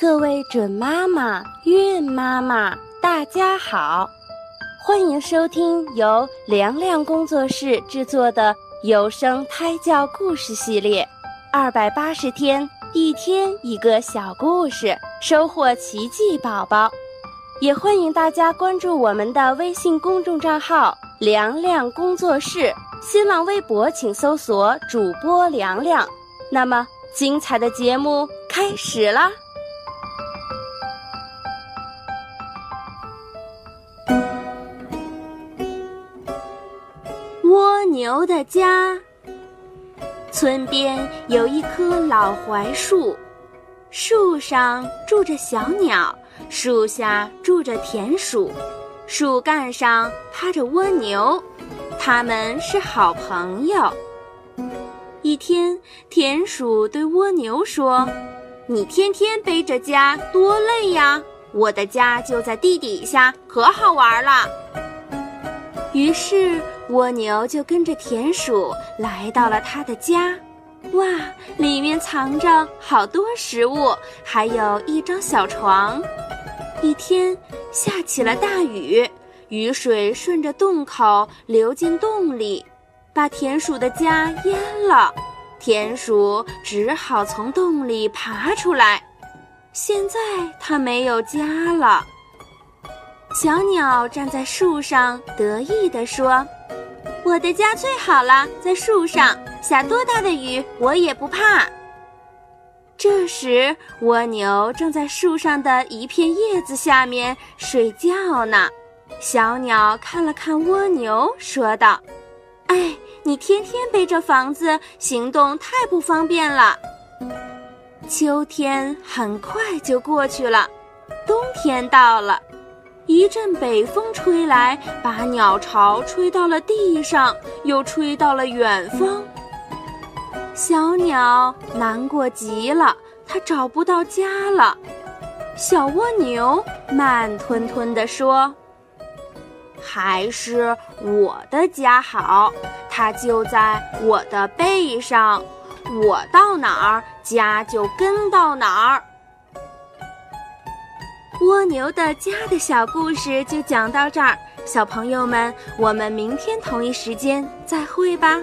各位准妈妈、孕妈妈，大家好！欢迎收听由凉凉工作室制作的有声胎教故事系列，二百八十天，一天一个小故事，收获奇迹宝宝。也欢迎大家关注我们的微信公众账号“凉凉工作室”，新浪微博请搜索主播凉凉。那么，精彩的节目开始啦！牛的家。村边有一棵老槐树，树上住着小鸟，树下住着田鼠，树干上趴着蜗牛，它们是好朋友。一天，田鼠对蜗牛说：“你天天背着家，多累呀！我的家就在地底下，可好玩了。”于是。蜗牛就跟着田鼠来到了它的家，哇，里面藏着好多食物，还有一张小床。一天下起了大雨，雨水顺着洞口流进洞里，把田鼠的家淹了。田鼠只好从洞里爬出来，现在它没有家了。小鸟站在树上，得意地说。我的家最好了，在树上，下多大的雨我也不怕。这时，蜗牛正在树上的一片叶子下面睡觉呢。小鸟看了看蜗牛，说道：“哎，你天天背着房子，行动太不方便了。”秋天很快就过去了，冬天到了。一阵北风吹来，把鸟巢吹到了地上，又吹到了远方。小鸟难过极了，它找不到家了。小蜗牛慢吞吞地说：“还是我的家好，它就在我的背上，我到哪儿，家就跟到哪儿。”蜗牛的家的小故事就讲到这儿，小朋友们，我们明天同一时间再会吧。